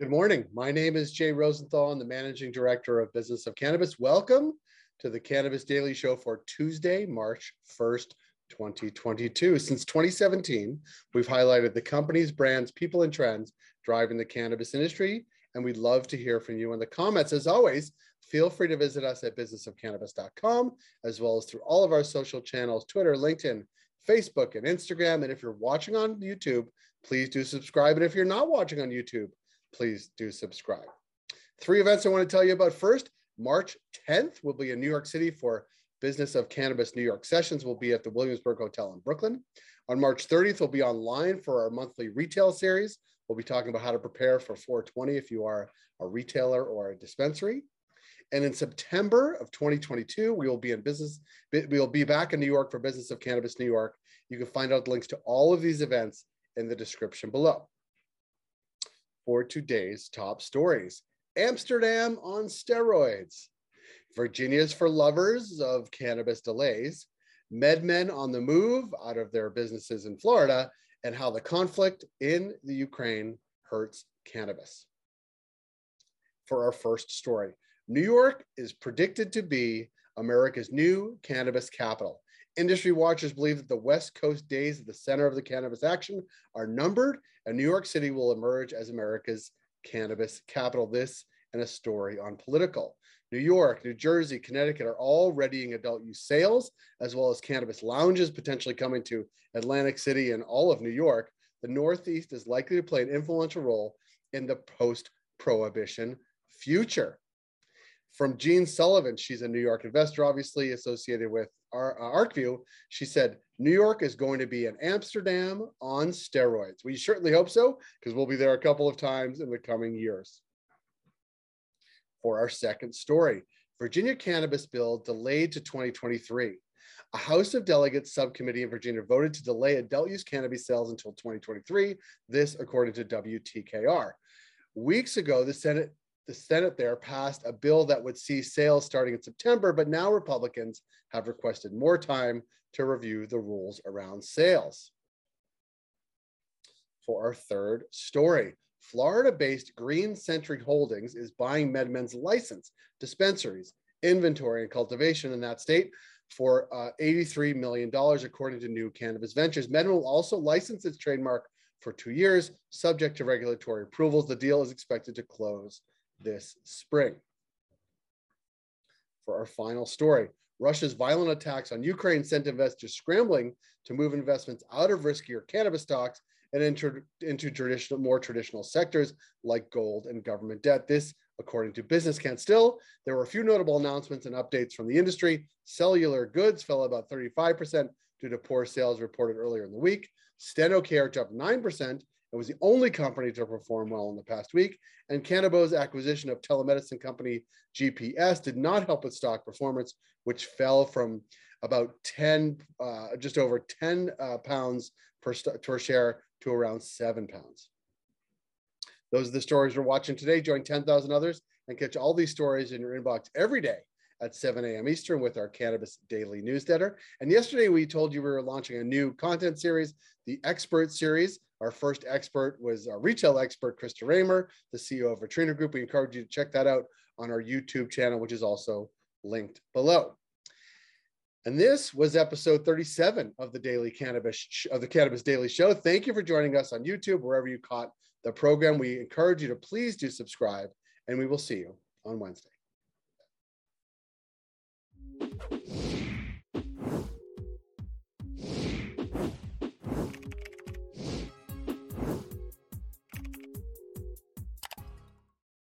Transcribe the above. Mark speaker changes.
Speaker 1: Good morning. My name is Jay Rosenthal. I'm the Managing Director of Business of Cannabis. Welcome to the Cannabis Daily Show for Tuesday, March 1st, 2022. Since 2017, we've highlighted the companies, brands, people, and trends driving the cannabis industry, and we'd love to hear from you in the comments. As always, feel free to visit us at businessofcannabis.com, as well as through all of our social channels Twitter, LinkedIn, Facebook, and Instagram. And if you're watching on YouTube, please do subscribe. And if you're not watching on YouTube, please do subscribe. Three events I want to tell you about. First, March 10th, we'll be in New York City for Business of Cannabis New York sessions. We'll be at the Williamsburg Hotel in Brooklyn. On March 30th, we'll be online for our monthly retail series. We'll be talking about how to prepare for 420 if you are a retailer or a dispensary. And in September of 2022, we will be in business. We will be back in New York for Business of Cannabis New York. You can find out links to all of these events in the description below for today's top stories. Amsterdam on steroids. Virginia's for lovers of cannabis delays. MedMen on the move out of their businesses in Florida, and how the conflict in the Ukraine hurts cannabis. For our first story, New York is predicted to be America's new cannabis capital. Industry watchers believe that the West Coast days at the center of the cannabis action are numbered, and New York City will emerge as America's cannabis capital. This and a story on Politico. New York, New Jersey, Connecticut are all readying adult use sales, as well as cannabis lounges potentially coming to Atlantic City and all of New York. The Northeast is likely to play an influential role in the post prohibition future from Jeanne Sullivan. She's a New York investor, obviously associated with our, uh, ArcView. She said, New York is going to be an Amsterdam on steroids. We certainly hope so, because we'll be there a couple of times in the coming years. For our second story, Virginia cannabis bill delayed to 2023. A House of Delegates subcommittee in Virginia voted to delay adult use cannabis sales until 2023. This, according to WTKR. Weeks ago, the Senate the Senate there passed a bill that would see sales starting in September, but now Republicans have requested more time to review the rules around sales. For our third story, Florida based Green Sentry Holdings is buying MedMen's license, dispensaries, inventory, and cultivation in that state for uh, $83 million, according to New Cannabis Ventures. MedMen will also license its trademark for two years, subject to regulatory approvals. The deal is expected to close this spring. For our final story, Russia's violent attacks on Ukraine sent investors scrambling to move investments out of riskier cannabis stocks and into, into traditional, more traditional sectors like gold and government debt. This, according to BusinessCann. Still, there were a few notable announcements and updates from the industry. Cellular goods fell about 35% due to poor sales reported earlier in the week. Stenocare jumped 9% it was the only company to perform well in the past week. And Kanabo's acquisition of telemedicine company GPS did not help its stock performance, which fell from about 10, uh, just over 10 uh, pounds per, per share to around seven pounds. Those are the stories we're watching today. Join 10,000 others and catch all these stories in your inbox every day at 7 a.m. Eastern with our Cannabis Daily newsletter. And yesterday we told you we were launching a new content series, the Expert Series. Our first expert was our retail expert, Krista Raymer, the CEO of Vitrina Group. We encourage you to check that out on our YouTube channel, which is also linked below. And this was episode 37 of the Daily Cannabis of the Cannabis Daily Show. Thank you for joining us on YouTube, wherever you caught the program. We encourage you to please do subscribe, and we will see you on Wednesday.